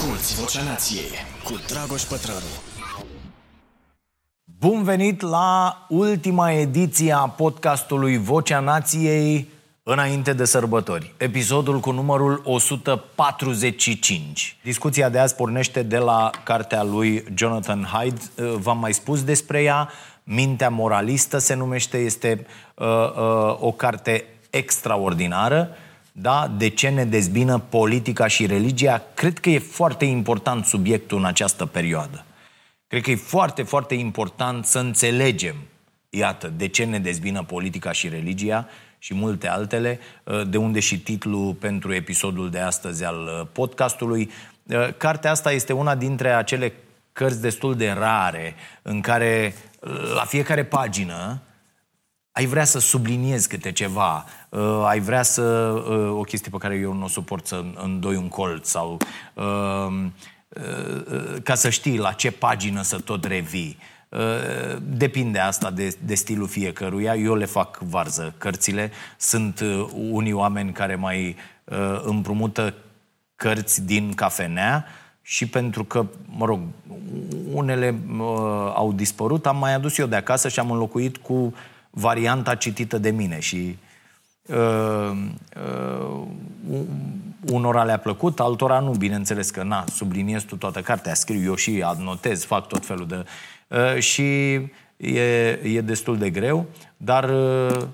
Asculți Vocea Nației cu Dragoș Pătrălu. Bun venit la ultima ediție a podcastului Vocea Nației înainte de sărbători. Episodul cu numărul 145. Discuția de azi pornește de la cartea lui Jonathan Hyde. V-am mai spus despre ea. Mintea moralistă se numește. Este uh, uh, o carte extraordinară da? de ce ne dezbină politica și religia, cred că e foarte important subiectul în această perioadă. Cred că e foarte, foarte important să înțelegem, iată, de ce ne dezbină politica și religia și multe altele, de unde și titlul pentru episodul de astăzi al podcastului. Cartea asta este una dintre acele cărți destul de rare în care la fiecare pagină ai vrea să subliniezi câte ceva, uh, ai vrea să... Uh, o chestie pe care eu nu o suport să îndoi un colț sau... Uh, uh, uh, ca să știi la ce pagină să tot revii. Uh, depinde asta de, de stilul fiecăruia. Eu le fac varză cărțile. Sunt uh, unii oameni care mai uh, împrumută cărți din cafenea și pentru că, mă rog, unele uh, au dispărut, am mai adus eu de acasă și am înlocuit cu uh, varianta citită de mine și uh, uh, unora le-a plăcut, altora nu, bineînțeles că na, subliniez tu toată cartea, scriu eu și adnotez, fac tot felul de... Uh, și e, e destul de greu, dar uh, uh,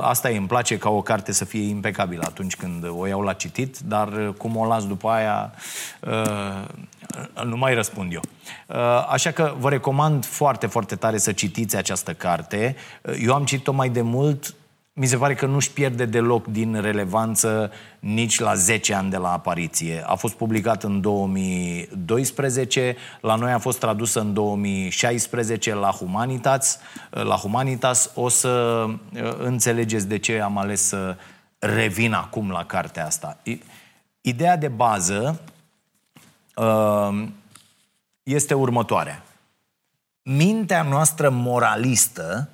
asta e, îmi place ca o carte să fie impecabilă atunci când o iau la citit, dar uh, cum o las după aia, uh, nu mai răspund eu. Uh, așa că vă recomand foarte, foarte tare să citiți această carte. Uh, eu am citit-o mai de mult, mi se pare că nu-și pierde deloc din relevanță nici la 10 ani de la apariție. A fost publicat în 2012, la noi a fost tradusă în 2016 la Humanitas. Uh, la Humanitas o să înțelegeți de ce am ales să revin acum la cartea asta. Ideea de bază Ehm, este următoarea. Mintea noastră moralistă,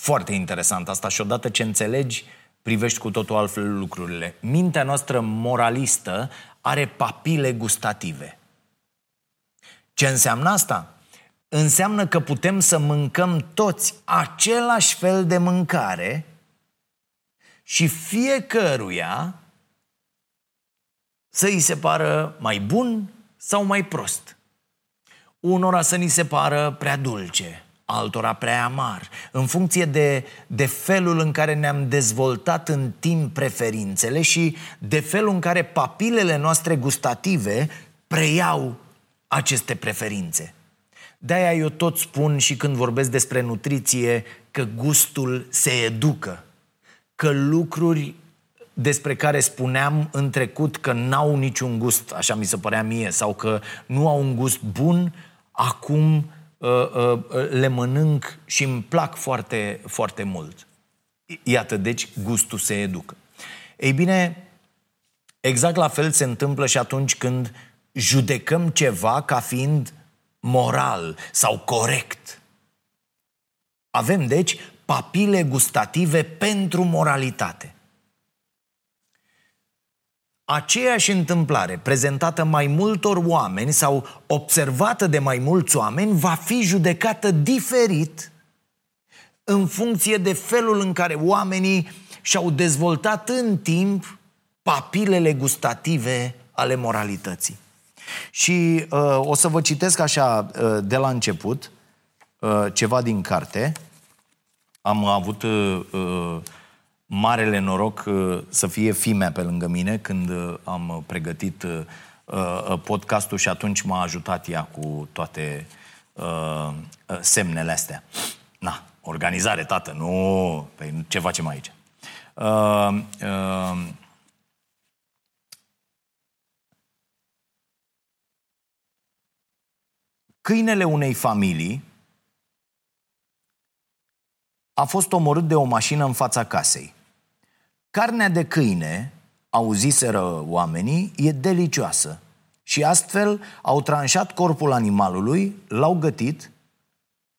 foarte interesant asta și odată ce înțelegi, privești cu totul altfel lucrurile. Mintea noastră moralistă are papile gustative. Ce înseamnă asta? Înseamnă că putem să mâncăm toți același fel de mâncare și fiecăruia să îi se pară mai bun sau mai prost. Unora să ni se pară prea dulce, altora prea amar, în funcție de, de felul în care ne-am dezvoltat în timp preferințele și de felul în care papilele noastre gustative preiau aceste preferințe. De-aia eu tot spun și când vorbesc despre nutriție că gustul se educă, că lucruri despre care spuneam în trecut că n-au niciun gust, așa mi se părea mie, sau că nu au un gust bun, acum uh, uh, le mănânc și îmi plac foarte, foarte mult. Iată, deci gustul se educă. Ei bine, exact la fel se întâmplă și atunci când judecăm ceva ca fiind moral sau corect. Avem, deci, papile gustative pentru moralitate aceeași întâmplare prezentată mai multor oameni sau observată de mai mulți oameni va fi judecată diferit în funcție de felul în care oamenii și-au dezvoltat în timp papilele gustative ale moralității. Și uh, o să vă citesc așa uh, de la început uh, ceva din carte. Am avut uh, uh marele noroc uh, să fie fimea pe lângă mine când uh, am pregătit uh, podcastul și atunci m-a ajutat ea cu toate semnele astea. Na, organizare, tată, nu, păi ce facem aici? Uh, uh, câinele unei familii a fost omorât de o mașină în fața casei. Carnea de câine, auziseră oamenii, e delicioasă. Și astfel au tranșat corpul animalului, l-au gătit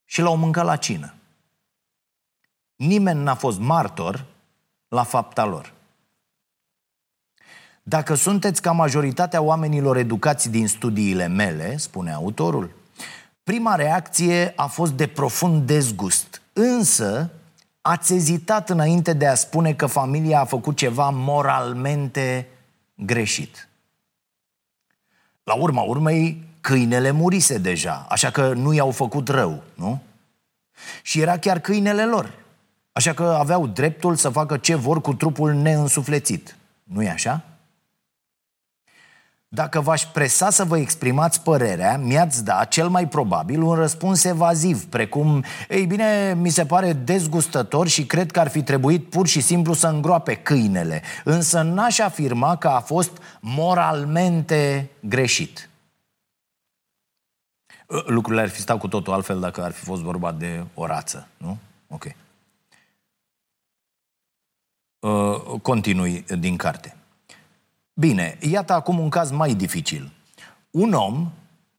și l-au mâncat la cină. Nimeni n-a fost martor la fapta lor. Dacă sunteți ca majoritatea oamenilor educați din studiile mele, spune autorul, prima reacție a fost de profund dezgust. Însă, ați ezitat înainte de a spune că familia a făcut ceva moralmente greșit. La urma urmei, câinele murise deja, așa că nu i-au făcut rău, nu? Și era chiar câinele lor. Așa că aveau dreptul să facă ce vor cu trupul neînsuflețit. Nu-i așa? Dacă v-aș presa să vă exprimați părerea, mi-ați da cel mai probabil un răspuns evaziv, precum Ei bine, mi se pare dezgustător și cred că ar fi trebuit pur și simplu să îngroape câinele Însă n-aș afirma că a fost moralmente greșit Lucrurile ar fi stat cu totul altfel dacă ar fi fost vorba de o rață, nu? Ok. Uh, continui din carte. Bine, iată acum un caz mai dificil. Un om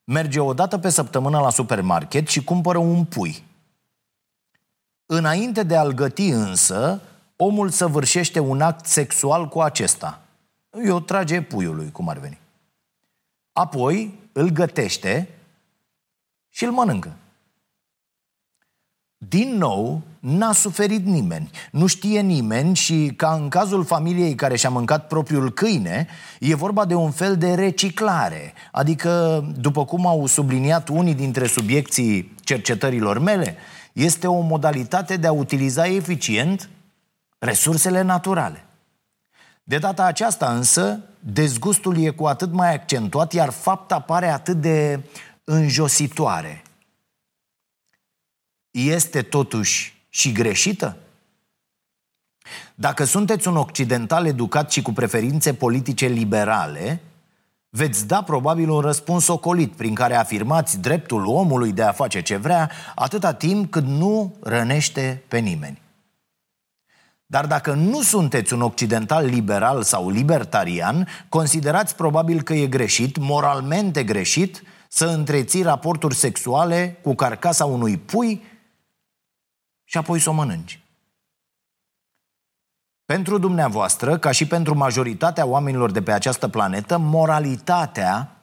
merge o dată pe săptămână la supermarket și cumpără un pui. Înainte de a-l găti însă, omul săvârșește un act sexual cu acesta. Eu trage puiului, cum ar veni. Apoi îl gătește și îl mănâncă. Din nou, n-a suferit nimeni, nu știe nimeni și, ca în cazul familiei care și-a mâncat propriul câine, e vorba de un fel de reciclare. Adică, după cum au subliniat unii dintre subiecții cercetărilor mele, este o modalitate de a utiliza eficient resursele naturale. De data aceasta însă, dezgustul e cu atât mai accentuat, iar fapta pare atât de înjositoare – este totuși și greșită? Dacă sunteți un occidental educat și cu preferințe politice liberale, veți da probabil un răspuns ocolit prin care afirmați dreptul omului de a face ce vrea atâta timp cât nu rănește pe nimeni. Dar dacă nu sunteți un occidental liberal sau libertarian, considerați probabil că e greșit, moralmente greșit, să întreții raporturi sexuale cu carcasa unui pui și apoi să o mănânci. Pentru dumneavoastră, ca și pentru majoritatea oamenilor de pe această planetă, moralitatea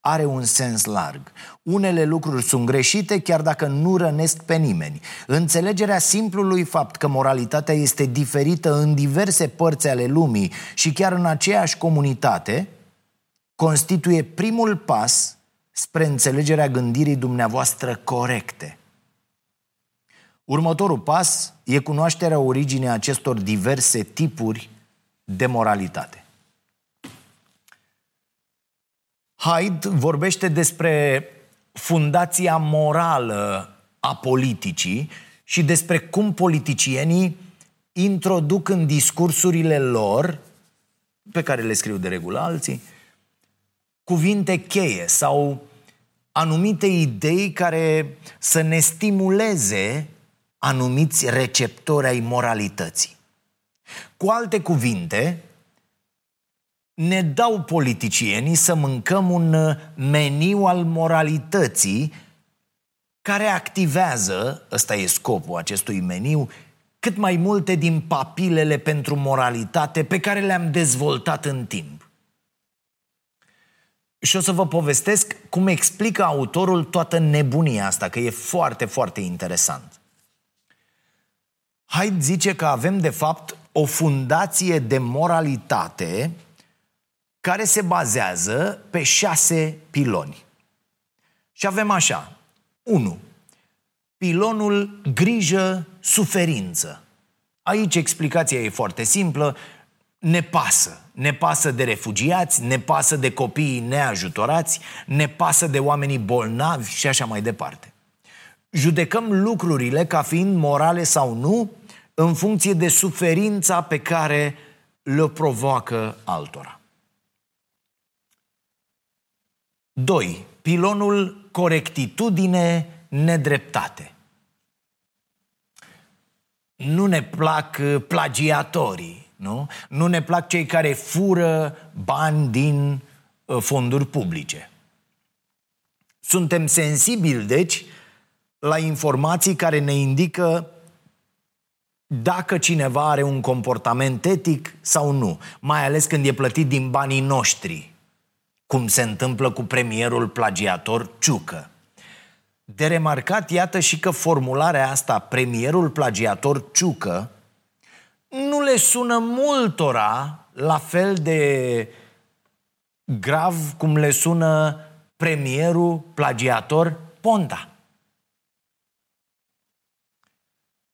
are un sens larg. Unele lucruri sunt greșite chiar dacă nu rănesc pe nimeni. Înțelegerea simplului fapt că moralitatea este diferită în diverse părți ale lumii și chiar în aceeași comunitate constituie primul pas spre înțelegerea gândirii dumneavoastră corecte. Următorul pas e cunoașterea originii acestor diverse tipuri de moralitate. Hyde vorbește despre fundația morală a politicii și despre cum politicienii introduc în discursurile lor, pe care le scriu de regulă alții, cuvinte cheie sau anumite idei care să ne stimuleze anumiți receptori ai moralității. Cu alte cuvinte, ne dau politicienii să mâncăm un meniu al moralității care activează, ăsta e scopul acestui meniu, cât mai multe din papilele pentru moralitate pe care le-am dezvoltat în timp. Și o să vă povestesc cum explică autorul toată nebunia asta, că e foarte, foarte interesant. Haid zice că avem de fapt o fundație de moralitate care se bazează pe șase piloni. Și avem așa. 1. Pilonul grijă, suferință. Aici explicația e foarte simplă. Ne pasă. Ne pasă de refugiați, ne pasă de copiii neajutorați, ne pasă de oamenii bolnavi și așa mai departe. Judecăm lucrurile ca fiind morale sau nu în funcție de suferința pe care le provoacă altora. 2. Pilonul corectitudine, nedreptate. Nu ne plac uh, plagiatorii, nu? Nu ne plac cei care fură bani din uh, fonduri publice. Suntem sensibili, deci, la informații care ne indică dacă cineva are un comportament etic sau nu, mai ales când e plătit din banii noștri, cum se întâmplă cu premierul plagiator Ciucă. De remarcat, iată și că formularea asta, premierul plagiator Ciucă, nu le sună multora la fel de grav cum le sună premierul plagiator Ponta.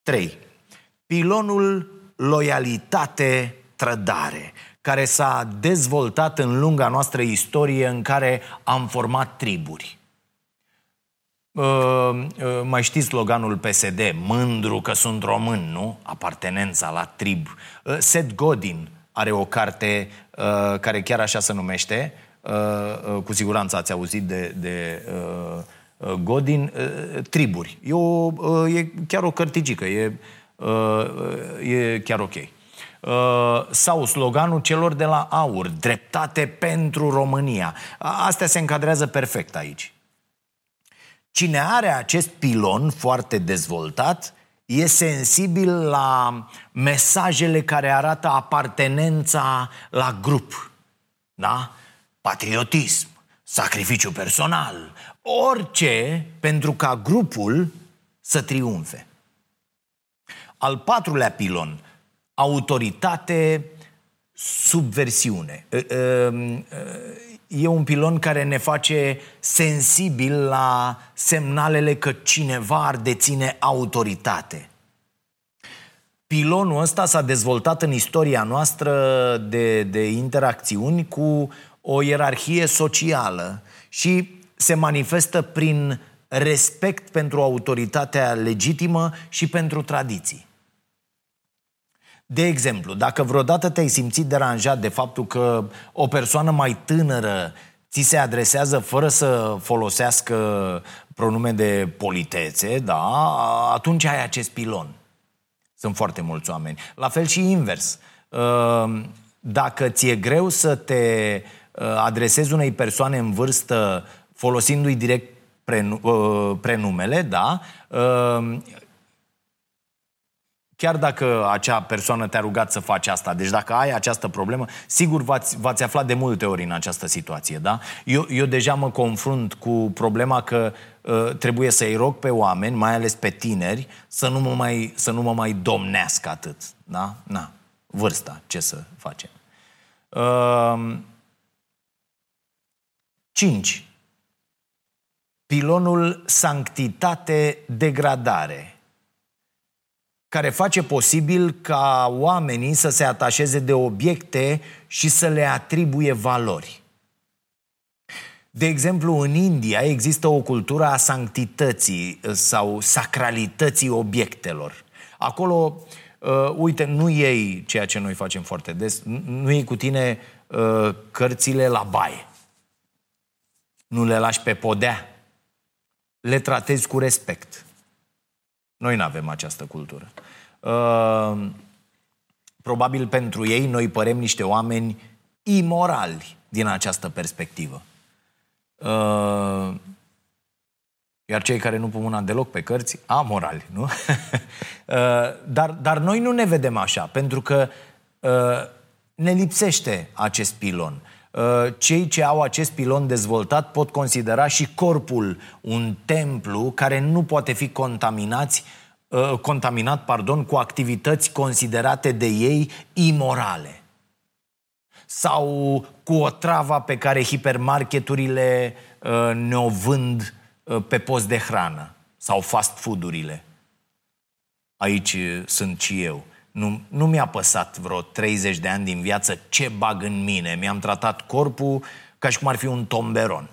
3. Pilonul loialitate-trădare, care s-a dezvoltat în lunga noastră istorie în care am format triburi. Uh, uh, mai știți sloganul PSD, mândru că sunt român, nu? Apartenența la trib. Uh, Seth Godin are o carte uh, care chiar așa se numește, uh, uh, cu siguranță ați auzit de, de uh, uh Godin, uh, Triburi. E, o, uh, e chiar o cărticică, e, uh, e chiar ok. Uh, sau sloganul celor de la AUR, dreptate pentru România. Astea se încadrează perfect aici. Cine are acest pilon foarte dezvoltat e sensibil la mesajele care arată apartenența la grup. Da? Patriotism, sacrificiu personal, orice pentru ca grupul să triumfe. Al patrulea pilon, autoritate, subversiune e un pilon care ne face sensibil la semnalele că cineva ar deține autoritate. Pilonul ăsta s-a dezvoltat în istoria noastră de, de interacțiuni cu o ierarhie socială și se manifestă prin respect pentru autoritatea legitimă și pentru tradiții. De exemplu, dacă vreodată te-ai simțit deranjat de faptul că o persoană mai tânără ți se adresează fără să folosească pronume de politețe, da, atunci ai acest pilon. Sunt foarte mulți oameni. La fel și invers. Ă, dacă ți-e greu să te ă, adresezi unei persoane în vârstă folosindu-i direct ă, prenumele, da, chiar dacă acea persoană te-a rugat să faci asta, deci dacă ai această problemă, sigur v-ați, v-ați aflat de multe ori în această situație, da? Eu, eu deja mă confrunt cu problema că uh, trebuie să-i rog pe oameni, mai ales pe tineri, să nu mă mai, să nu mă mai domnească atât, da? Na, vârsta, ce să facem? Uh, 5. Pilonul sanctitate-degradare care face posibil ca oamenii să se atașeze de obiecte și să le atribuie valori. De exemplu, în India există o cultură a sanctității uh, sau sacralității obiectelor. Acolo, uh, uite, nu iei ceea ce noi facem foarte des, nu iei cu tine uh, cărțile la baie. Nu le lași pe podea. Le tratezi cu respect. Noi nu avem această cultură. Uh, probabil pentru ei noi părem niște oameni imorali din această perspectivă. Uh, iar cei care nu pun mâna deloc pe cărți, amorali, nu? uh, dar, dar noi nu ne vedem așa, pentru că uh, ne lipsește acest pilon. Uh, cei ce au acest pilon dezvoltat pot considera și corpul un templu care nu poate fi contaminați Uh, contaminat pardon, cu activități considerate de ei imorale. Sau cu o travă pe care hipermarketurile uh, ne-o vând uh, pe post de hrană. Sau fast food-urile. Aici sunt și eu. Nu, nu mi-a păsat vreo 30 de ani din viață ce bag în mine. Mi-am tratat corpul ca și cum ar fi un tomberon.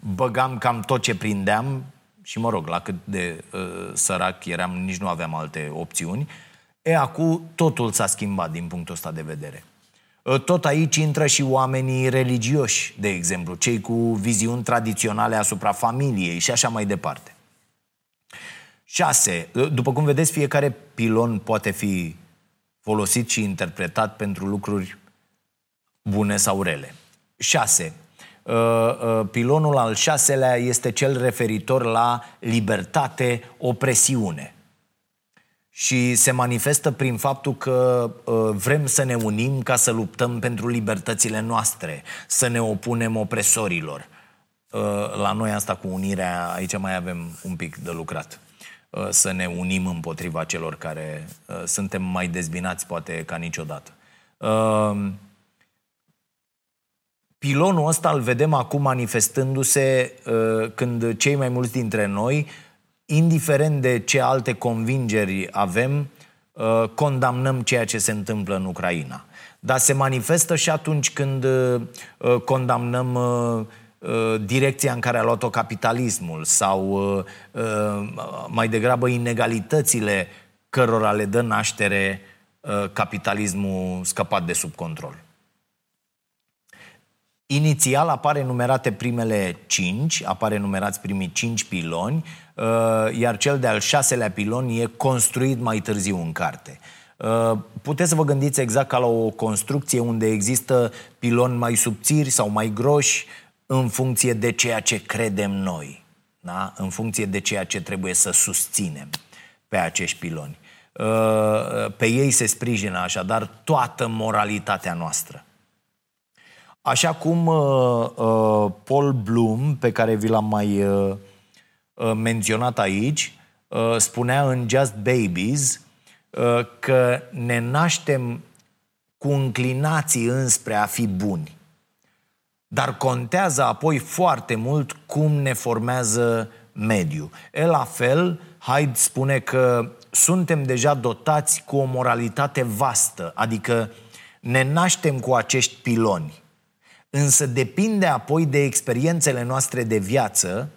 Băgam cam tot ce prindeam și mă rog, la cât de uh, sărac eram, nici nu aveam alte opțiuni, e, acum totul s-a schimbat din punctul ăsta de vedere. Uh, tot aici intră și oamenii religioși, de exemplu, cei cu viziuni tradiționale asupra familiei și așa mai departe. 6. Uh, după cum vedeți, fiecare pilon poate fi folosit și interpretat pentru lucruri bune sau rele. 6. Uh, uh, pilonul al șaselea este cel referitor la libertate, opresiune. și se manifestă prin faptul că uh, vrem să ne unim ca să luptăm pentru libertățile noastre, să ne opunem opresorilor. Uh, la noi asta cu unirea, aici mai avem un pic de lucrat. Uh, să ne unim împotriva celor care uh, suntem mai dezbinați poate ca niciodată. Uh, pilonul ăsta îl vedem acum manifestându-se uh, când cei mai mulți dintre noi indiferent de ce alte convingeri avem, uh, condamnăm ceea ce se întâmplă în Ucraina. Dar se manifestă și atunci când uh, uh, condamnăm direcția în care a luat-o capitalismul sau mai degrabă inegalitățile cărora le dă naștere capitalismul scăpat de sub control. Inițial apare numerate primele cinci, apare numerați primii cinci piloni, uh, iar cel de-al șaselea pilon e construit mai târziu în carte. Uh, puteți să vă gândiți exact ca la o construcție unde există piloni mai subțiri sau mai groși în funcție de ceea ce credem noi, da? în funcție de ceea ce trebuie să susținem pe acești piloni. Uh, pe ei se sprijină așadar toată moralitatea noastră. Așa cum uh, uh, Paul Bloom, pe care vi l-am mai uh, uh, menționat aici, uh, spunea în Just Babies uh, că ne naștem cu înclinații înspre a fi buni. Dar contează apoi foarte mult cum ne formează mediul. El la fel, Hyde spune că suntem deja dotați cu o moralitate vastă, adică ne naștem cu acești piloni însă depinde apoi de experiențele noastre de viață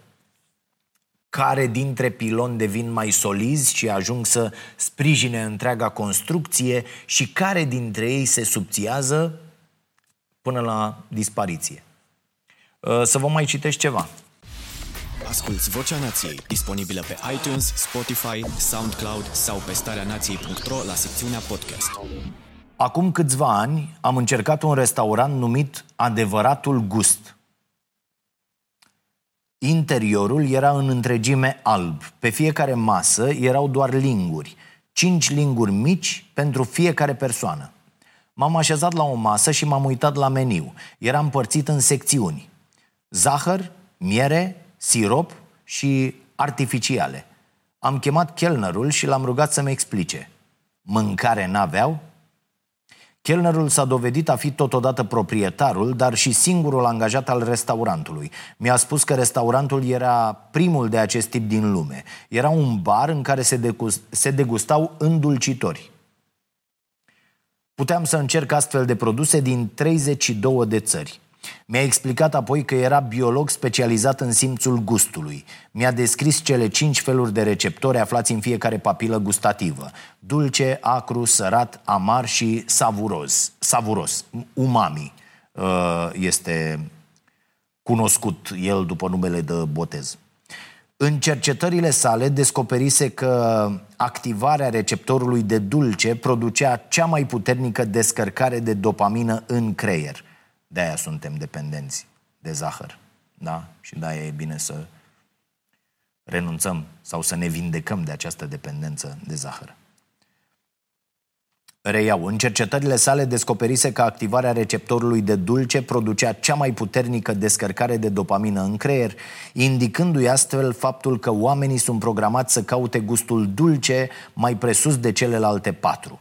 care dintre piloni devin mai solizi și ajung să sprijine întreaga construcție și care dintre ei se subțiază până la dispariție. Uh, să vă mai citești ceva. Asculți Vocea Nației, disponibilă pe iTunes, Spotify, SoundCloud sau pe starea nației.ro la secțiunea podcast. Acum câțiva ani am încercat un restaurant numit Adevăratul Gust. Interiorul era în întregime alb. Pe fiecare masă erau doar linguri. Cinci linguri mici pentru fiecare persoană. M-am așezat la o masă și m-am uitat la meniu. Era împărțit în secțiuni. Zahăr, miere, sirop și artificiale. Am chemat chelnerul și l-am rugat să-mi explice. Mâncare n-aveau? Chelnerul s-a dovedit a fi totodată proprietarul, dar și singurul angajat al restaurantului. Mi-a spus că restaurantul era primul de acest tip din lume. Era un bar în care se, degust- se degustau îndulcitori. Puteam să încerc astfel de produse din 32 de țări. Mi-a explicat apoi că era biolog specializat în simțul gustului. Mi-a descris cele cinci feluri de receptori aflați în fiecare papilă gustativă. Dulce, acru, sărat, amar și savuros. Savuros, umami uh, este cunoscut el după numele de botez. În cercetările sale descoperise că activarea receptorului de dulce producea cea mai puternică descărcare de dopamină în creier. De-aia suntem dependenți de zahăr. Da? Și de-aia e bine să renunțăm sau să ne vindecăm de această dependență de zahăr. Reiau, în cercetările sale descoperise că activarea receptorului de dulce producea cea mai puternică descărcare de dopamină în creier, indicându-i astfel faptul că oamenii sunt programați să caute gustul dulce mai presus de celelalte patru.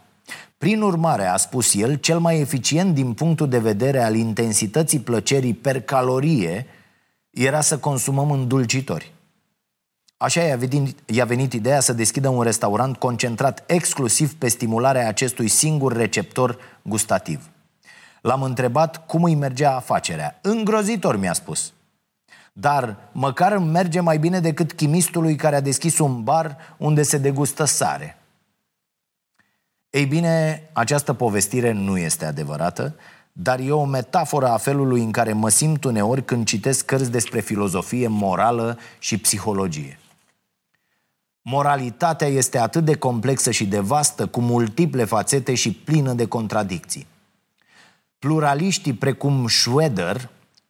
Prin urmare, a spus el, cel mai eficient din punctul de vedere al intensității plăcerii per calorie era să consumăm îndulcitori. Așa i-a venit, i-a venit ideea să deschidă un restaurant concentrat exclusiv pe stimularea acestui singur receptor gustativ. L-am întrebat cum îi mergea afacerea. Îngrozitor, mi-a spus. Dar măcar îmi merge mai bine decât chimistului care a deschis un bar unde se degustă sare. Ei bine, această povestire nu este adevărată, dar e o metaforă a felului în care mă simt uneori când citesc cărți despre filozofie morală și psihologie. Moralitatea este atât de complexă și de vastă, cu multiple fațete și plină de contradicții. Pluraliștii precum Schroeder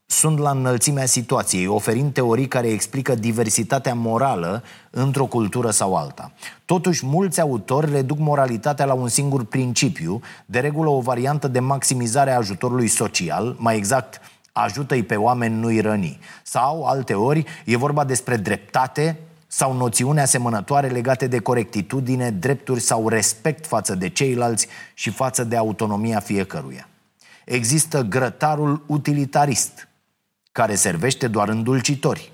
sunt la înălțimea situației, oferind teorii care explică diversitatea morală într-o cultură sau alta. Totuși, mulți autori reduc moralitatea la un singur principiu, de regulă o variantă de maximizare a ajutorului social, mai exact, ajută-i pe oameni, nu-i răni. Sau, alte ori, e vorba despre dreptate sau noțiuni asemănătoare legate de corectitudine, drepturi sau respect față de ceilalți și față de autonomia fiecăruia. Există grătarul utilitarist, care servește doar îndulcitori,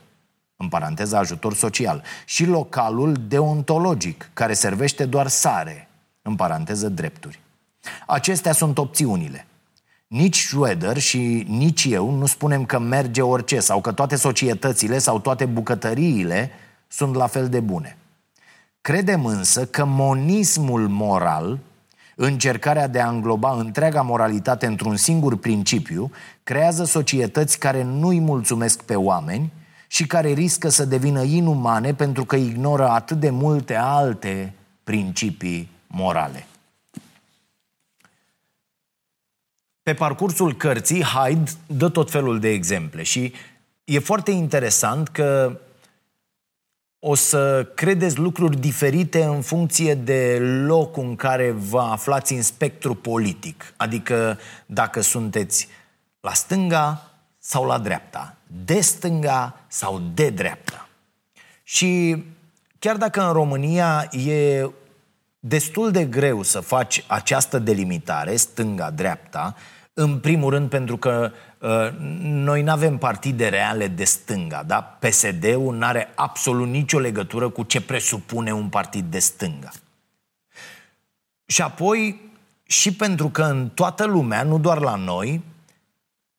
în paranteza ajutor social, și localul deontologic, care servește doar sare, în paranteză drepturi. Acestea sunt opțiunile. Nici Schroeder și nici eu nu spunem că merge orice sau că toate societățile sau toate bucătăriile sunt la fel de bune. Credem însă că monismul moral Încercarea de a îngloba întreaga moralitate într-un singur principiu creează societăți care nu-i mulțumesc pe oameni și care riscă să devină inumane pentru că ignoră atât de multe alte principii morale. Pe parcursul cărții, Hyde dă tot felul de exemple și e foarte interesant că o să credeți lucruri diferite în funcție de locul în care vă aflați în spectru politic. Adică dacă sunteți la stânga sau la dreapta, de stânga sau de dreapta. Și chiar dacă în România e destul de greu să faci această delimitare, stânga-dreapta, în primul rând pentru că uh, noi nu avem partide reale de stânga, da? PSD-ul nu are absolut nicio legătură cu ce presupune un partid de stânga. Și apoi, și pentru că în toată lumea, nu doar la noi,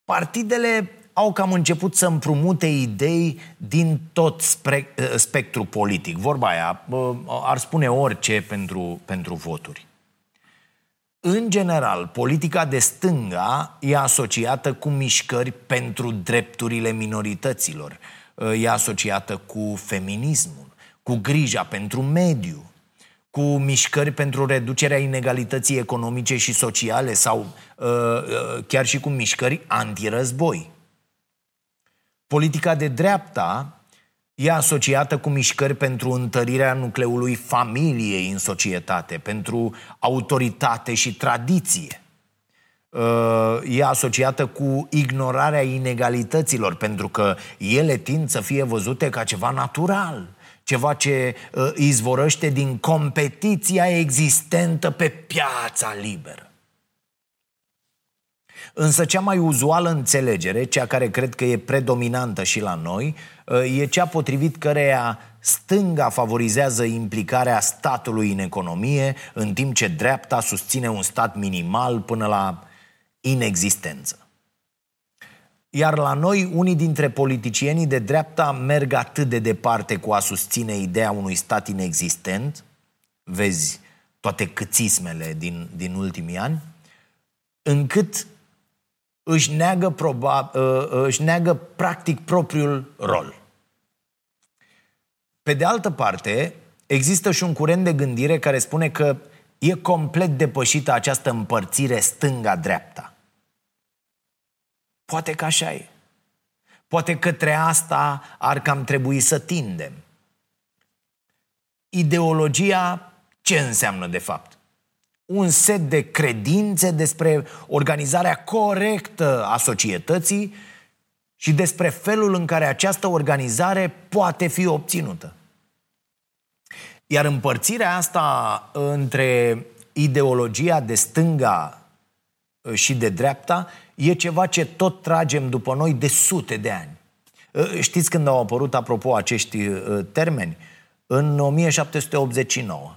partidele au cam început să împrumute idei din tot spre, uh, spectru politic. Vorba aia uh, ar spune orice pentru, pentru voturi. În general, politica de stânga e asociată cu mișcări pentru drepturile minorităților, e asociată cu feminismul, cu grija pentru mediu, cu mișcări pentru reducerea inegalității economice și sociale sau uh, uh, chiar și cu mișcări antirăzboi. Politica de dreapta e asociată cu mișcări pentru întărirea nucleului familiei în societate, pentru autoritate și tradiție. Uh, e asociată cu ignorarea inegalităților, pentru că ele tind să fie văzute ca ceva natural, ceva ce uh, izvorăște din competiția existentă pe piața liberă. Însă cea mai uzuală înțelegere, cea care cred că e predominantă și la noi, e cea potrivit căreia stânga favorizează implicarea statului în economie, în timp ce dreapta susține un stat minimal până la inexistență. Iar la noi, unii dintre politicienii de dreapta merg atât de departe cu a susține ideea unui stat inexistent, vezi toate câțismele din, din ultimii ani, încât își neagă, proba, ă, ă, își neagă practic propriul rol. Pe de altă parte, există și un curent de gândire care spune că e complet depășită această împărțire stânga-dreapta. Poate că așa e. Poate către asta ar cam trebui să tindem. Ideologia ce înseamnă de fapt? Un set de credințe despre organizarea corectă a societății și despre felul în care această organizare poate fi obținută. Iar împărțirea asta între ideologia de stânga uh, și de dreapta e ceva ce tot tragem după noi de sute de ani. Uh, știți când au apărut, apropo, acești uh, termeni? În 1789.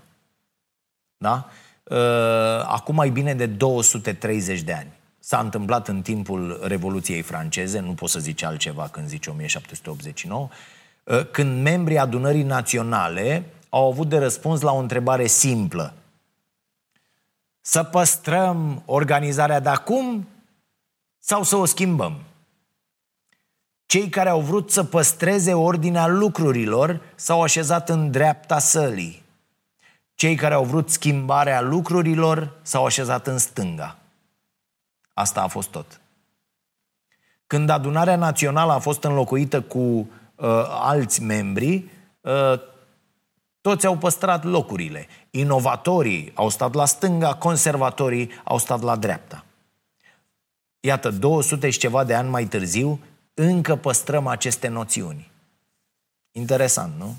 Da? Uh, acum mai bine de 230 de ani. S-a întâmplat în timpul Revoluției franceze, nu pot să zici altceva când zici 1789, uh, când membrii adunării naționale au avut de răspuns la o întrebare simplă. Să păstrăm organizarea de acum sau să o schimbăm? Cei care au vrut să păstreze ordinea lucrurilor s-au așezat în dreapta sălii. Cei care au vrut schimbarea lucrurilor s-au așezat în stânga. Asta a fost tot. Când adunarea națională a fost înlocuită cu uh, alți membri, uh, toți au păstrat locurile. Inovatorii au stat la stânga, conservatorii au stat la dreapta. Iată, 200 și ceva de ani mai târziu, încă păstrăm aceste noțiuni. Interesant, nu?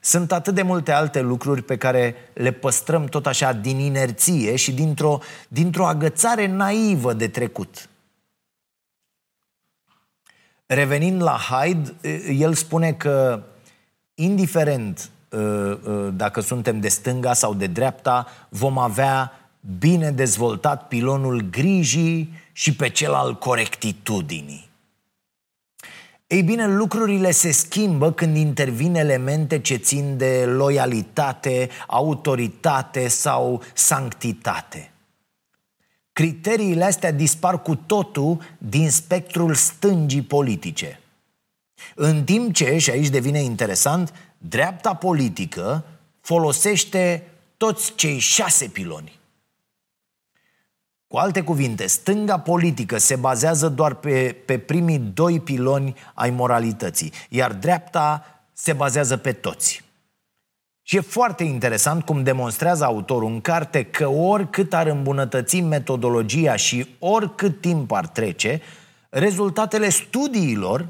Sunt atât de multe alte lucruri pe care le păstrăm tot așa din inerție și dintr-o, dintr-o agățare naivă de trecut. Revenind la Hyde, el spune că, indiferent dacă suntem de stânga sau de dreapta, vom avea bine dezvoltat pilonul grijii și pe cel al corectitudinii. Ei bine, lucrurile se schimbă când intervin elemente ce țin de loialitate, autoritate sau sanctitate. Criteriile astea dispar cu totul din spectrul stângii politice. În timp ce, și aici devine interesant, dreapta politică folosește toți cei șase piloni. Cu alte cuvinte, stânga politică se bazează doar pe, pe primii doi piloni ai moralității, iar dreapta se bazează pe toți. Și e foarte interesant cum demonstrează autorul în carte că oricât ar îmbunătăți metodologia și oricât timp ar trece, rezultatele studiilor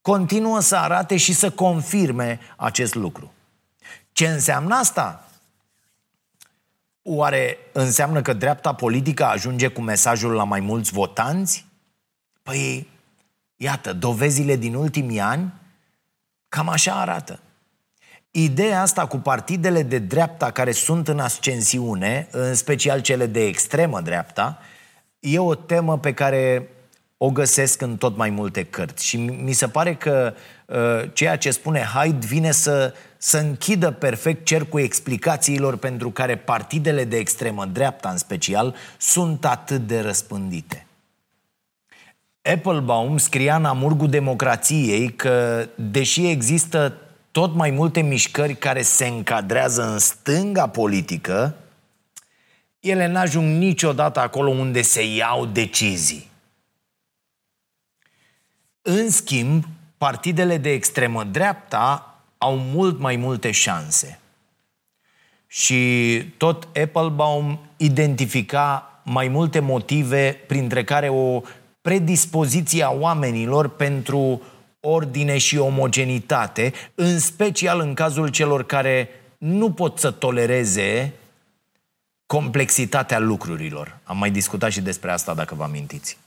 continuă să arate și să confirme acest lucru. Ce înseamnă asta? Oare înseamnă că dreapta politică ajunge cu mesajul la mai mulți votanți? Păi, iată, dovezile din ultimii ani cam așa arată. Ideea asta cu partidele de dreapta care sunt în ascensiune, în special cele de extremă dreapta, e o temă pe care o găsesc în tot mai multe cărți. Și mi se pare că uh, ceea ce spune Hyde vine să, să închidă perfect cercul explicațiilor pentru care partidele de extremă dreapta, în special, sunt atât de răspândite. Applebaum scria în amurgul democrației că, deși există tot mai multe mișcări care se încadrează în stânga politică, ele n-ajung niciodată acolo unde se iau decizii. În schimb, partidele de extremă dreapta au mult mai multe șanse. Și tot Applebaum identifica mai multe motive, printre care o predispoziție a oamenilor pentru ordine și omogenitate, în special în cazul celor care nu pot să tolereze complexitatea lucrurilor. Am mai discutat și despre asta, dacă vă amintiți.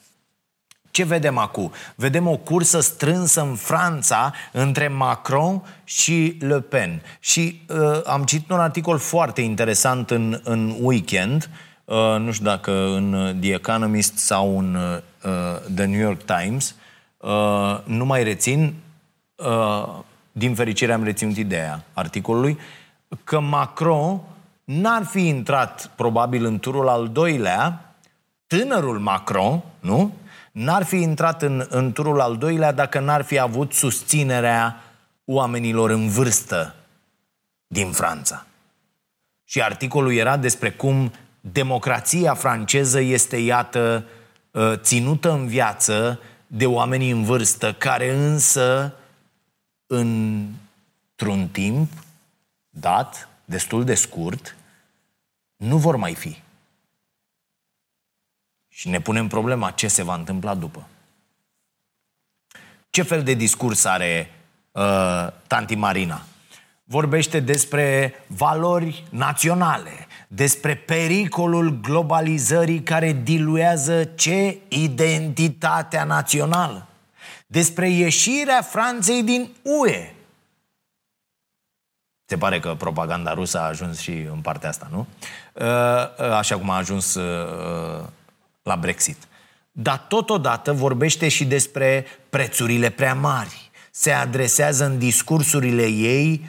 Ce vedem acum? Vedem o cursă strânsă în Franța între Macron și Le Pen. Și uh, am citit un articol foarte interesant în, în weekend, uh, nu știu dacă în The Economist sau în uh, The New York Times, uh, nu mai rețin, uh, din fericire am reținut ideea articolului, că Macron n-ar fi intrat probabil în turul al doilea, tânărul Macron, nu? N-ar fi intrat în, în turul al doilea dacă n-ar fi avut susținerea oamenilor în vârstă din Franța. Și articolul era despre cum democrația franceză este, iată, ă, ținută în viață de oamenii în vârstă, care însă, într-un timp dat, destul de scurt, nu vor mai fi. Și ne punem problema ce se va întâmpla după. Ce fel de discurs are uh, Tanti Marina? Vorbește despre valori naționale, despre pericolul globalizării care diluează ce? Identitatea națională. Despre ieșirea Franței din UE. Se pare că propaganda rusă a ajuns și în partea asta, nu? Uh, uh, așa cum a ajuns uh, la Brexit. Dar totodată vorbește și despre prețurile prea mari. Se adresează în discursurile ei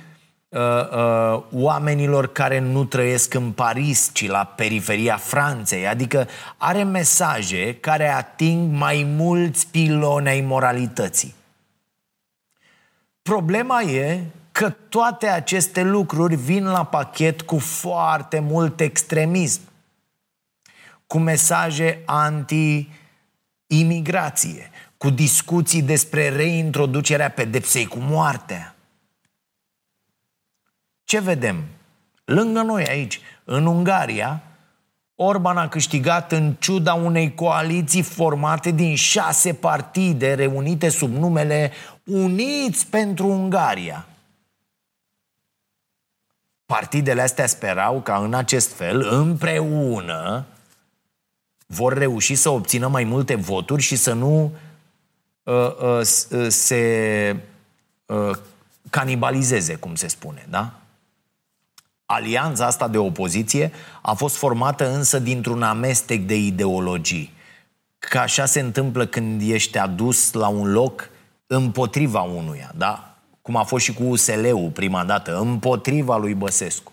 uh, uh, oamenilor care nu trăiesc în Paris, ci la periferia Franței. Adică are mesaje care ating mai mulți piloni ai moralității. Problema e că toate aceste lucruri vin la pachet cu foarte mult extremism cu mesaje anti-imigrație, cu discuții despre reintroducerea pedepsei cu moartea. Ce vedem? Lângă noi aici, în Ungaria, Orban a câștigat în ciuda unei coaliții formate din șase partide reunite sub numele Uniți pentru Ungaria. Partidele astea sperau ca în acest fel, împreună, vor reuși să obțină mai multe voturi și să nu uh, uh, uh, se uh, canibalizeze, cum se spune, da? Alianța asta de opoziție a fost formată însă dintr-un amestec de ideologii. Că așa se întâmplă când ești adus la un loc împotriva unuia, da? Cum a fost și cu USL-ul prima dată, împotriva lui Băsescu.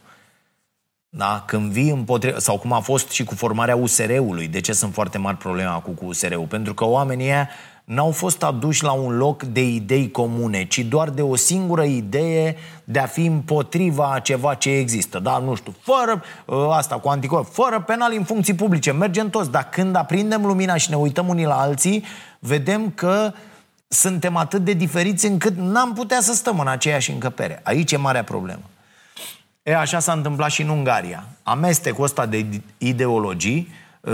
Da? Când vii împotriva, sau cum a fost și cu formarea USR-ului. De ce sunt foarte mari probleme acum cu USR-ul? Pentru că oamenii ăia n-au fost aduși la un loc de idei comune, ci doar de o singură idee de a fi împotriva a ceva ce există. Da, nu știu, fără ă, asta cu anticorp, fără penal în funcții publice, mergem toți, dar când aprindem lumina și ne uităm unii la alții, vedem că suntem atât de diferiți încât n-am putea să stăm în aceeași încăpere. Aici e marea problemă. E, așa s-a întâmplat și în Ungaria. Amestecul ăsta de ideologii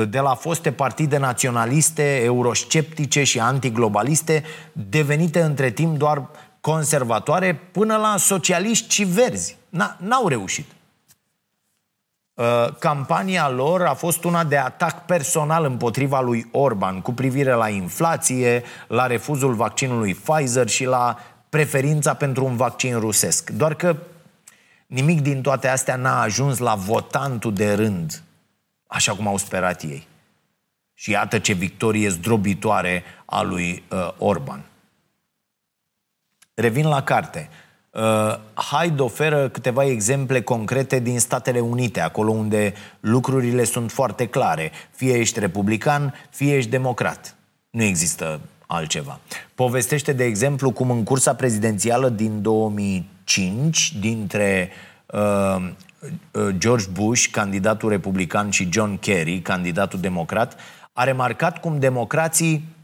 de la foste partide naționaliste, eurosceptice și antiglobaliste, devenite între timp doar conservatoare, până la socialiști și verzi. N-au reușit. Uh, campania lor a fost una de atac personal împotriva lui Orban cu privire la inflație, la refuzul vaccinului Pfizer și la preferința pentru un vaccin rusesc. Doar că nimic din toate astea n-a ajuns la votantul de rând așa cum au sperat ei. Și iată ce victorie zdrobitoare a lui uh, Orban. Revin la carte. Uh, Hyde oferă câteva exemple concrete din Statele Unite, acolo unde lucrurile sunt foarte clare. Fie ești republican, fie ești democrat. Nu există altceva. Povestește, de exemplu, cum în cursa prezidențială din 2005, dintre uh, Uh, George Bush, candidatul republican, și John Kerry, candidatul democrat, a remarcat cum democrații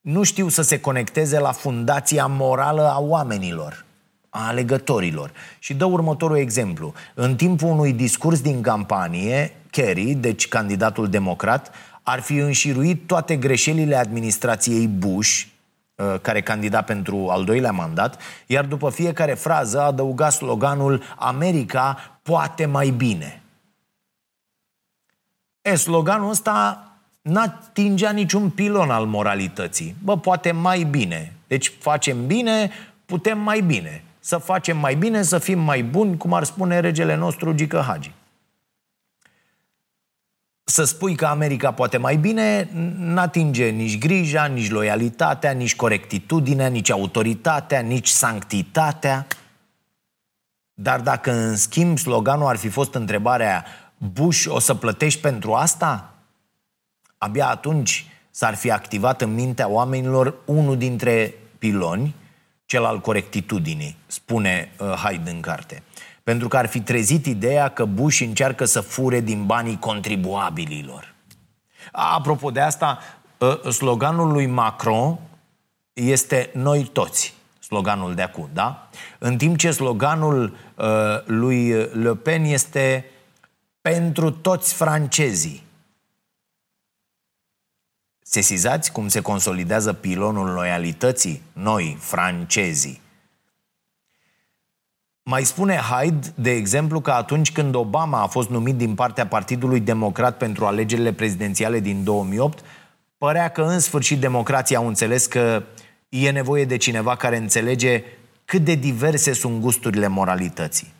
nu știu să se conecteze la fundația morală a oamenilor, a alegătorilor. Și dă următorul exemplu. În timpul unui discurs din campanie, Kerry, deci candidatul democrat, ar fi înșiruit toate greșelile administrației Bush, uh, care candida pentru al doilea mandat, iar după fiecare frază adăuga sloganul America poate mai bine. E, sloganul ăsta n-atingea niciun pilon al moralității. Bă, poate mai bine. Deci facem bine, putem mai bine. Să facem mai bine, să fim mai buni, cum ar spune regele nostru Gică Hagi. Să spui că America poate mai bine, n-atinge nici grija, nici loialitatea, nici corectitudinea, nici autoritatea, nici sanctitatea. Dar dacă în schimb sloganul ar fi fost întrebarea Bush, o să plătești pentru asta? Abia atunci s-ar fi activat în mintea oamenilor unul dintre piloni, cel al corectitudinii, spune uh, Hyde în carte. Pentru că ar fi trezit ideea că Bush încearcă să fure din banii contribuabililor. Apropo de asta, uh, sloganul lui Macron este noi toți sloganul de acum, da? În timp ce sloganul uh, lui Le Pen este pentru toți francezii. Sesizați cum se consolidează pilonul loialității? Noi, francezii. Mai spune Hyde, de exemplu, că atunci când Obama a fost numit din partea Partidului Democrat pentru alegerile prezidențiale din 2008, părea că în sfârșit democrații au înțeles că e nevoie de cineva care înțelege cât de diverse sunt gusturile moralității.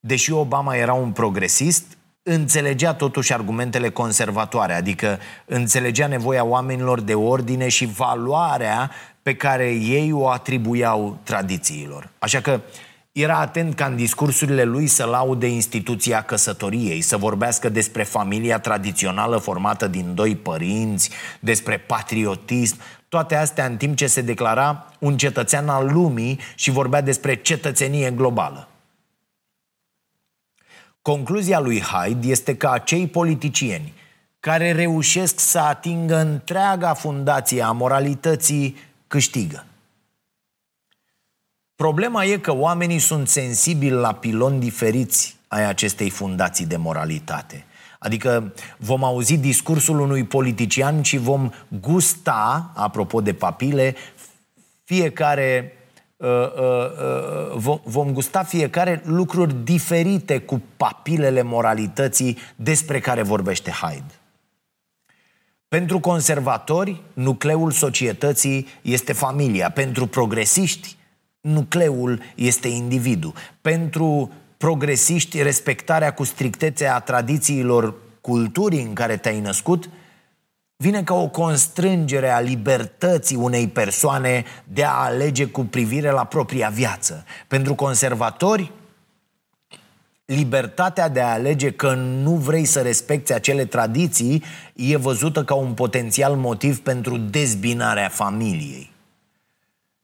Deși Obama era un progresist, înțelegea totuși argumentele conservatoare, adică înțelegea nevoia oamenilor de ordine și valoarea pe care ei o atribuiau tradițiilor. Așa că era atent ca în discursurile lui să laude instituția căsătoriei, să vorbească despre familia tradițională formată din doi părinți, despre patriotism, toate astea în timp ce se declara un cetățean al lumii și vorbea despre cetățenie globală. Concluzia lui Hyde este că acei politicieni care reușesc să atingă întreaga fundație a moralității câștigă. Problema e că oamenii sunt sensibili la piloni diferiți ai acestei fundații de moralitate. Adică vom auzi discursul unui politician și vom gusta, apropo de papile, fiecare uh, uh, uh, vom gusta fiecare lucruri diferite cu papilele moralității despre care vorbește Hyde. Pentru conservatori, nucleul societății este familia. Pentru progresiști, nucleul este individul. Pentru progresiști, respectarea cu strictețe a tradițiilor culturii în care te-ai născut vine ca o constrângere a libertății unei persoane de a alege cu privire la propria viață. Pentru conservatori, libertatea de a alege că nu vrei să respecti acele tradiții e văzută ca un potențial motiv pentru dezbinarea familiei.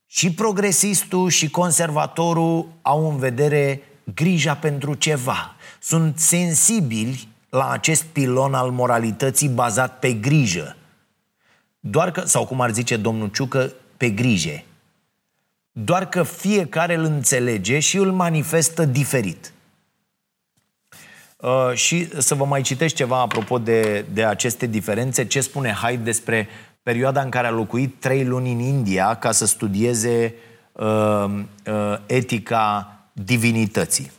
Și progresistul și conservatorul au în vedere grija pentru ceva. Sunt sensibili la acest pilon al moralității bazat pe grijă. Doar că, sau cum ar zice domnul Ciucă, pe grijă. Doar că fiecare îl înțelege și îl manifestă diferit. Uh, și să vă mai citesc ceva apropo de, de aceste diferențe. Ce spune Hyde despre perioada în care a locuit trei luni în India ca să studieze uh, uh, etica divinității.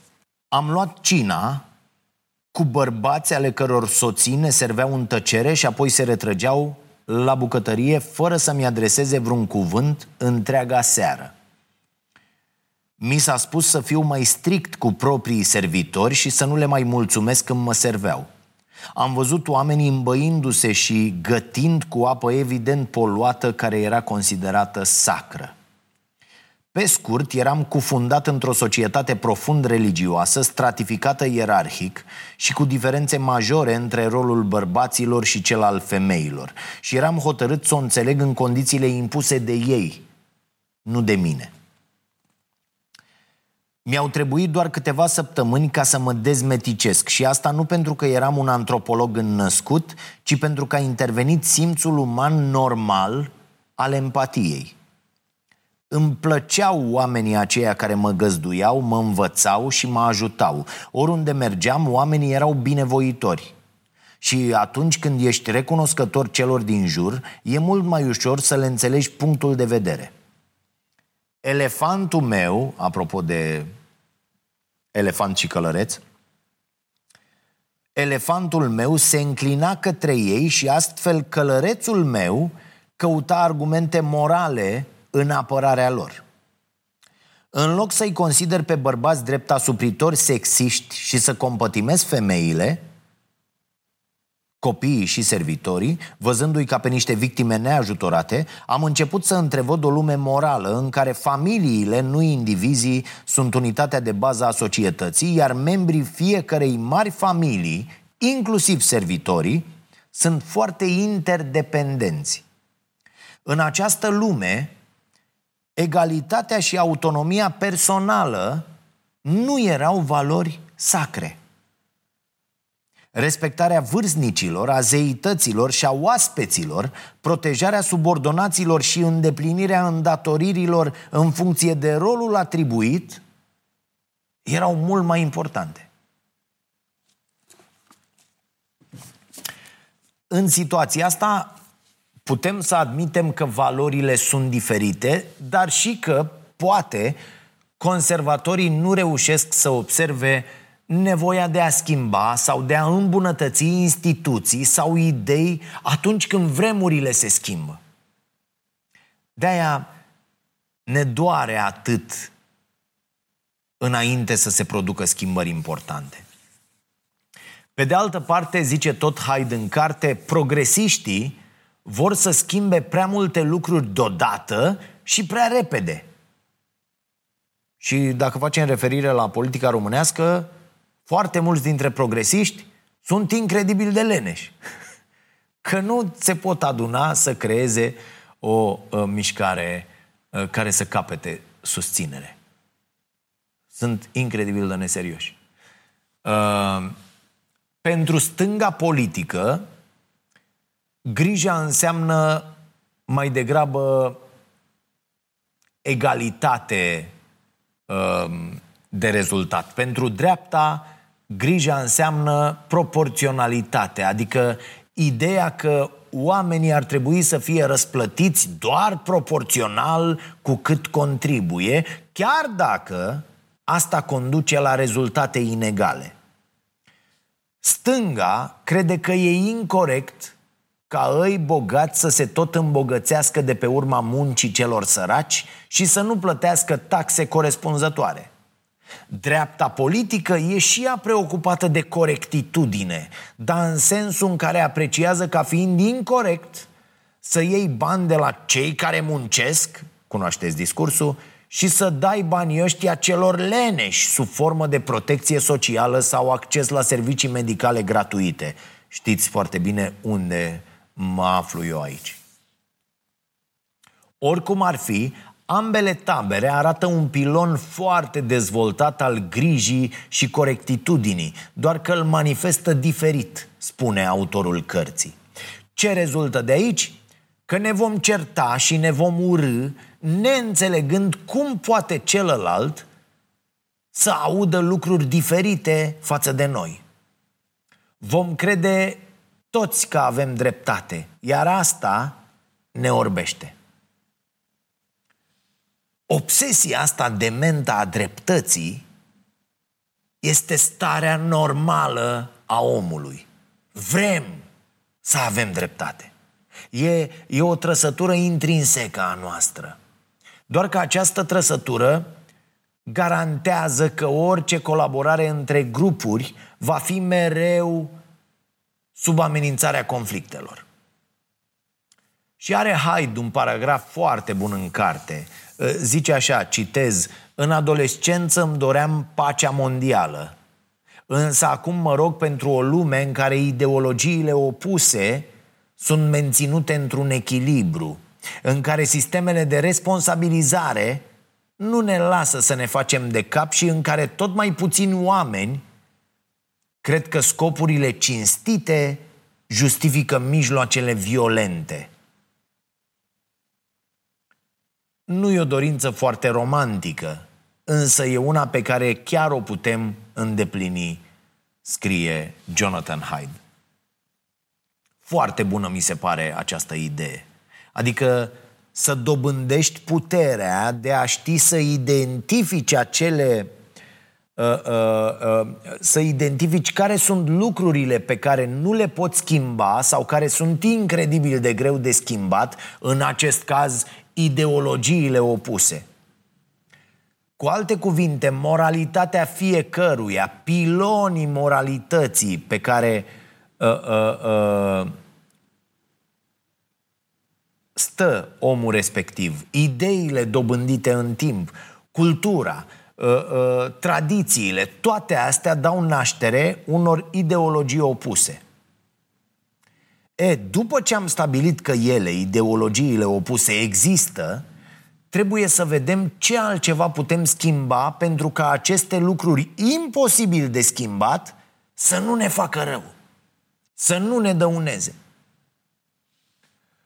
Am luat cina cu bărbați ale căror soții ne serveau în tăcere și apoi se retrăgeau la bucătărie fără să-mi adreseze vreun cuvânt întreaga seară. Mi s-a spus să fiu mai strict cu proprii servitori și să nu le mai mulțumesc când mă serveau. Am văzut oamenii îmbăindu-se și gătind cu apă evident poluată care era considerată sacră. Pe scurt, eram cufundat într-o societate profund religioasă, stratificată ierarhic și cu diferențe majore între rolul bărbaților și cel al femeilor. Și eram hotărât să o înțeleg în condițiile impuse de ei, nu de mine. Mi-au trebuit doar câteva săptămâni ca să mă dezmeticesc și asta nu pentru că eram un antropolog înnăscut, ci pentru că a intervenit simțul uman normal al empatiei. Îmi plăceau oamenii aceia care mă găzduiau, mă învățau și mă ajutau. Oriunde mergeam, oamenii erau binevoitori. Și atunci când ești recunoscător celor din jur, e mult mai ușor să le înțelegi punctul de vedere. Elefantul meu, apropo de elefant și călăreț, elefantul meu se înclina către ei și astfel călărețul meu căuta argumente morale în apărarea lor. În loc să-i consider pe bărbați drept asupritori sexiști și să compătimez femeile, copiii și servitorii, văzându-i ca pe niște victime neajutorate, am început să întrevăd o lume morală în care familiile, nu indivizii, sunt unitatea de bază a societății, iar membrii fiecărei mari familii, inclusiv servitorii, sunt foarte interdependenți. În această lume, egalitatea și autonomia personală nu erau valori sacre. Respectarea vârstnicilor, a zeităților și a oaspeților, protejarea subordonaților și îndeplinirea îndatoririlor în funcție de rolul atribuit erau mult mai importante. În situația asta, putem să admitem că valorile sunt diferite, dar și că, poate, conservatorii nu reușesc să observe nevoia de a schimba sau de a îmbunătăți instituții sau idei atunci când vremurile se schimbă. De-aia ne doare atât înainte să se producă schimbări importante. Pe de altă parte, zice tot Haid în carte, progresiștii vor să schimbe prea multe lucruri deodată și prea repede. Și dacă facem referire la politica românească, foarte mulți dintre progresiști sunt incredibil de leneși. Că nu se pot aduna să creeze o uh, mișcare uh, care să capete susținere. Sunt incredibil de neserioși. Uh, pentru stânga politică, grija înseamnă mai degrabă egalitate um, de rezultat. Pentru dreapta, grija înseamnă proporționalitate, adică ideea că oamenii ar trebui să fie răsplătiți doar proporțional cu cât contribuie, chiar dacă asta conduce la rezultate inegale. Stânga crede că e incorrect ca ei bogați să se tot îmbogățească de pe urma muncii celor săraci și să nu plătească taxe corespunzătoare. Dreapta politică e și ea preocupată de corectitudine, dar în sensul în care apreciază ca fiind incorrect să iei bani de la cei care muncesc, cunoașteți discursul, și să dai banii ăștia celor leneși sub formă de protecție socială sau acces la servicii medicale gratuite. Știți foarte bine unde mă aflu eu aici. Oricum ar fi, ambele tabere arată un pilon foarte dezvoltat al grijii și corectitudinii, doar că îl manifestă diferit, spune autorul cărții. Ce rezultă de aici? Că ne vom certa și ne vom urâ, neînțelegând cum poate celălalt să audă lucruri diferite față de noi. Vom crede toți că avem dreptate, iar asta ne orbește. Obsesia asta dementă a dreptății este starea normală a omului. Vrem să avem dreptate. E, e o trăsătură intrinsecă a noastră. Doar că această trăsătură garantează că orice colaborare între grupuri va fi mereu sub amenințarea conflictelor. Și are Hyde un paragraf foarte bun în carte. Ă, zice așa, citez, În adolescență îmi doream pacea mondială, însă acum mă rog pentru o lume în care ideologiile opuse sunt menținute într-un echilibru, în care sistemele de responsabilizare nu ne lasă să ne facem de cap și în care tot mai puțini oameni Cred că scopurile cinstite justifică mijloacele violente. Nu e o dorință foarte romantică, însă e una pe care chiar o putem îndeplini, scrie Jonathan Hyde. Foarte bună mi se pare această idee. Adică să dobândești puterea de a ști să identifici acele Uh, uh, uh, să identifici care sunt lucrurile pe care nu le poți schimba sau care sunt incredibil de greu de schimbat, în acest caz ideologiile opuse. Cu alte cuvinte, moralitatea fiecăruia, pilonii moralității pe care uh, uh, uh, stă omul respectiv, ideile dobândite în timp, cultura, Uh, uh, tradițiile, toate astea dau naștere unor ideologii opuse. E, după ce am stabilit că ele, ideologiile opuse, există, trebuie să vedem ce altceva putem schimba pentru ca aceste lucruri imposibil de schimbat să nu ne facă rău, să nu ne dăuneze.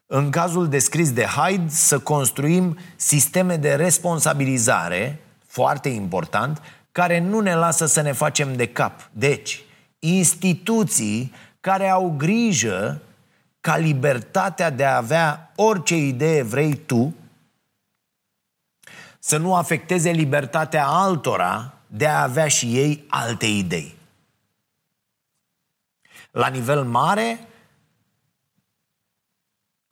În cazul descris de Hyde, să construim sisteme de responsabilizare foarte important, care nu ne lasă să ne facem de cap. Deci, instituții care au grijă ca libertatea de a avea orice idee vrei tu să nu afecteze libertatea altora de a avea și ei alte idei. La nivel mare,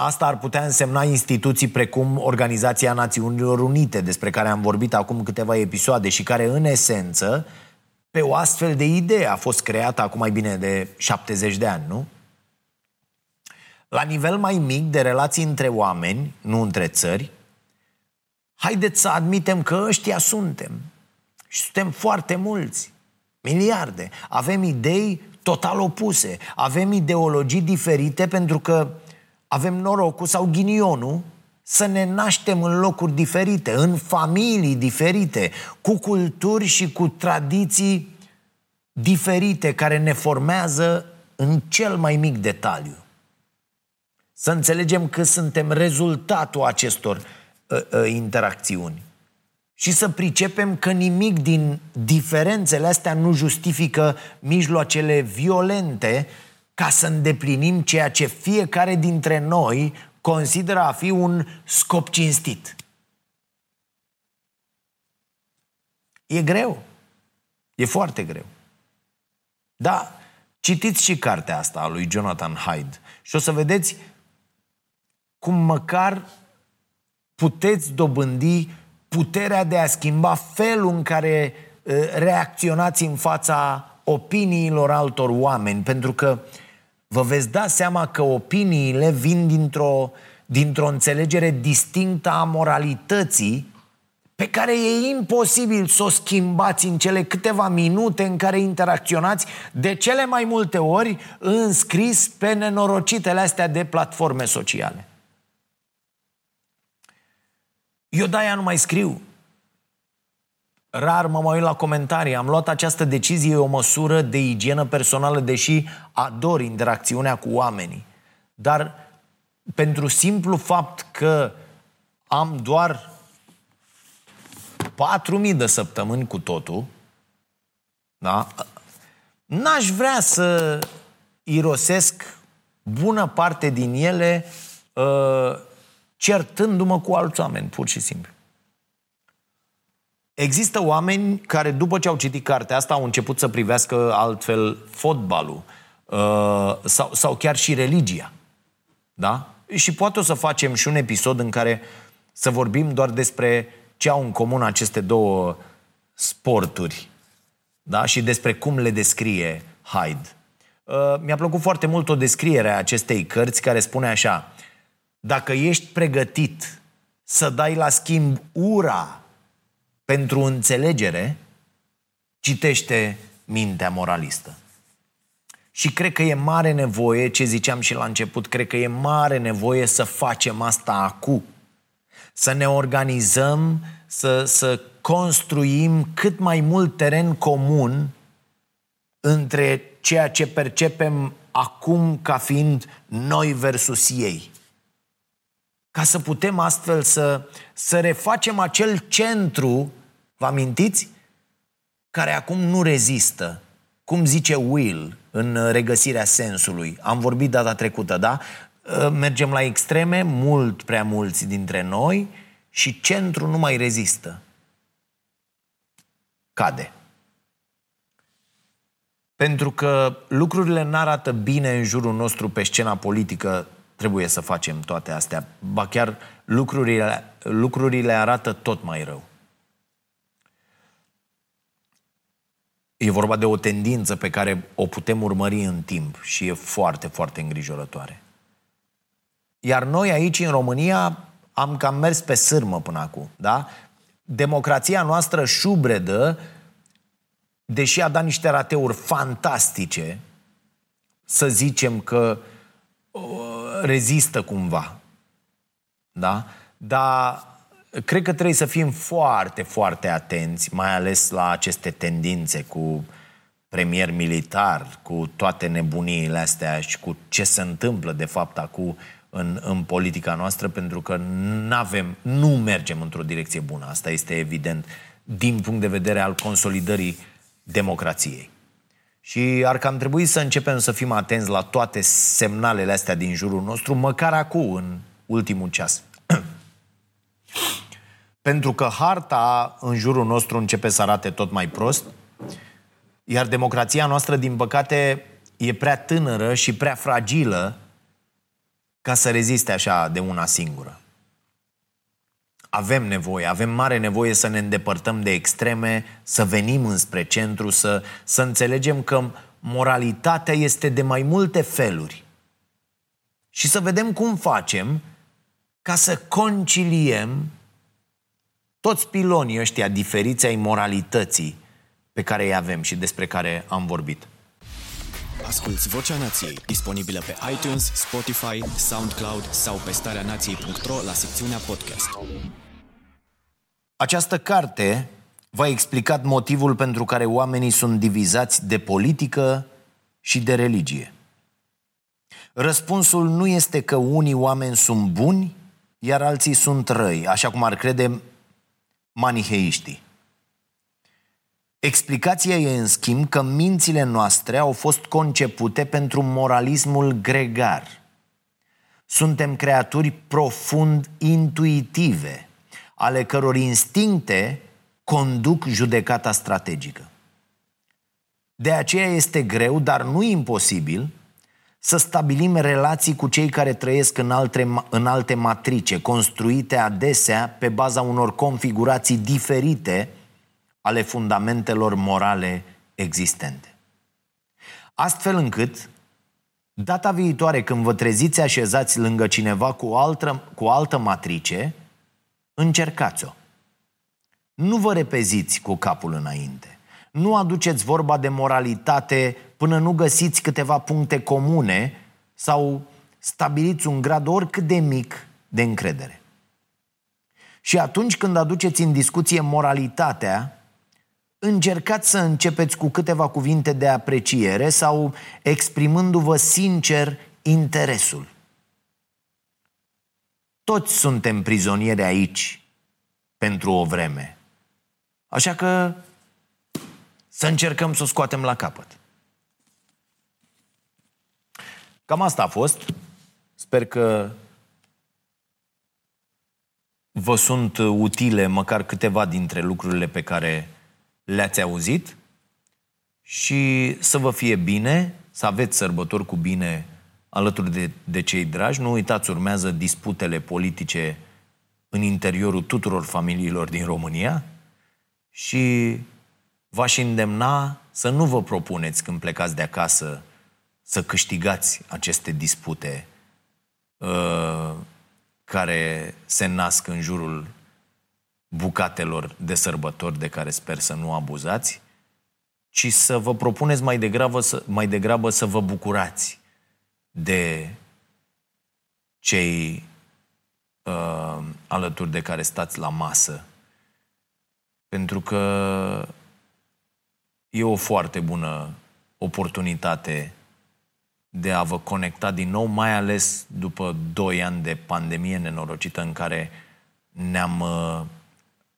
Asta ar putea însemna instituții precum Organizația Națiunilor Unite, despre care am vorbit acum câteva episoade și care, în esență, pe o astfel de idee a fost creată acum mai bine de 70 de ani, nu? La nivel mai mic de relații între oameni, nu între țări, haideți să admitem că ăștia suntem. Și suntem foarte mulți, miliarde. Avem idei total opuse, avem ideologii diferite pentru că avem norocul sau ghinionul să ne naștem în locuri diferite, în familii diferite, cu culturi și cu tradiții diferite care ne formează în cel mai mic detaliu. Să înțelegem că suntem rezultatul acestor uh, uh, interacțiuni. Și să pricepem că nimic din diferențele astea nu justifică mijloacele violente ca să îndeplinim ceea ce fiecare dintre noi consideră a fi un scop cinstit. E greu. E foarte greu. Da, citiți și cartea asta a lui Jonathan Hyde și o să vedeți cum măcar puteți dobândi puterea de a schimba felul în care uh, reacționați în fața opiniilor altor oameni, pentru că vă veți da seama că opiniile vin dintr-o, dintr-o înțelegere distinctă a moralității pe care e imposibil să o schimbați în cele câteva minute în care interacționați de cele mai multe ori înscris pe nenorocitele astea de platforme sociale. Eu de-aia nu mai scriu. Rar mă mai uit la comentarii. Am luat această decizie o măsură de igienă personală, deși ador interacțiunea cu oamenii. Dar pentru simplu fapt că am doar 4.000 de săptămâni cu totul, da? N-aș vrea să irosesc bună parte din ele uh, certându-mă cu alți oameni, pur și simplu. Există oameni care, după ce au citit cartea asta, au început să privească altfel fotbalul uh, sau, sau chiar și religia. Da? Și poate o să facem și un episod în care să vorbim doar despre ce au în comun aceste două sporturi da? și despre cum le descrie Hyde. Uh, mi-a plăcut foarte mult o descriere a acestei cărți care spune așa dacă ești pregătit să dai la schimb ura pentru înțelegere, citește mintea moralistă. Și cred că e mare nevoie, ce ziceam și la început, cred că e mare nevoie să facem asta acum. Să ne organizăm, să, să construim cât mai mult teren comun între ceea ce percepem acum ca fiind noi versus ei ca să putem astfel să, să refacem acel centru, vă amintiți? Care acum nu rezistă. Cum zice Will în regăsirea sensului. Am vorbit data trecută, da? Ă, mergem la extreme, mult prea mulți dintre noi și centru nu mai rezistă. Cade. Pentru că lucrurile nu arată bine în jurul nostru pe scena politică trebuie să facem toate astea. Ba chiar lucrurile, lucrurile arată tot mai rău. E vorba de o tendință pe care o putem urmări în timp și e foarte, foarte îngrijorătoare. Iar noi aici, în România, am cam mers pe sârmă până acum, da? Democrația noastră șubredă, deși a dat niște rateuri fantastice, să zicem că rezistă cumva. Da? Dar cred că trebuie să fim foarte, foarte atenți, mai ales la aceste tendințe cu premier militar, cu toate nebuniile astea și cu ce se întâmplă de fapt acum în, în politica noastră, pentru că avem, nu mergem într-o direcție bună. Asta este evident din punct de vedere al consolidării democrației. Și ar cam trebui să începem să fim atenți la toate semnalele astea din jurul nostru, măcar acum, în ultimul ceas. Pentru că harta în jurul nostru începe să arate tot mai prost, iar democrația noastră, din păcate, e prea tânără și prea fragilă ca să reziste așa de una singură. Avem nevoie, avem mare nevoie să ne îndepărtăm de extreme, să venim înspre centru, să, să înțelegem că moralitatea este de mai multe feluri. Și să vedem cum facem ca să conciliem toți pilonii ăștia diferiți ai moralității pe care îi avem și despre care am vorbit. Asculți Vocea Nației, disponibilă pe iTunes, Spotify, SoundCloud sau pe starea nației.ro la secțiunea podcast. Această carte v-a explicat motivul pentru care oamenii sunt divizați de politică și de religie. Răspunsul nu este că unii oameni sunt buni, iar alții sunt răi, așa cum ar crede maniheiștii. Explicația e, în schimb, că mințile noastre au fost concepute pentru moralismul gregar. Suntem creaturi profund intuitive, ale căror instincte conduc judecata strategică. De aceea este greu, dar nu imposibil, să stabilim relații cu cei care trăiesc în alte, în alte matrice, construite adesea pe baza unor configurații diferite ale fundamentelor morale existente. Astfel încât, data viitoare când vă treziți așezați lângă cineva cu altă, cu altă matrice, încercați-o. Nu vă repeziți cu capul înainte. Nu aduceți vorba de moralitate până nu găsiți câteva puncte comune sau stabiliți un grad oricât de mic de încredere. Și atunci când aduceți în discuție moralitatea, încercați să începeți cu câteva cuvinte de apreciere sau exprimându-vă sincer interesul. Toți suntem prizonieri aici pentru o vreme. Așa că să încercăm să o scoatem la capăt. Cam asta a fost. Sper că vă sunt utile măcar câteva dintre lucrurile pe care le-ați auzit și să vă fie bine, să aveți sărbători cu bine alături de, de cei dragi. Nu uitați, urmează disputele politice în interiorul tuturor familiilor din România și v-aș îndemna să nu vă propuneți când plecați de acasă să câștigați aceste dispute uh, care se nasc în jurul bucatelor de sărbători de care sper să nu abuzați, ci să vă propuneți mai degrabă să, mai degrabă să vă bucurați de cei uh, alături de care stați la masă. Pentru că e o foarte bună oportunitate de a vă conecta din nou, mai ales după doi ani de pandemie nenorocită în care ne-am, uh,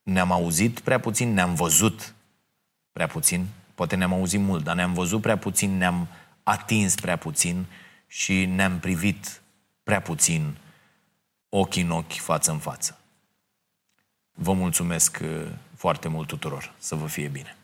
ne-am auzit prea puțin, ne-am văzut prea puțin, poate ne-am auzit mult, dar ne-am văzut prea puțin, ne-am atins prea puțin și ne-am privit prea puțin ochi în ochi, față în față. Vă mulțumesc uh, foarte mult tuturor. Să vă fie bine!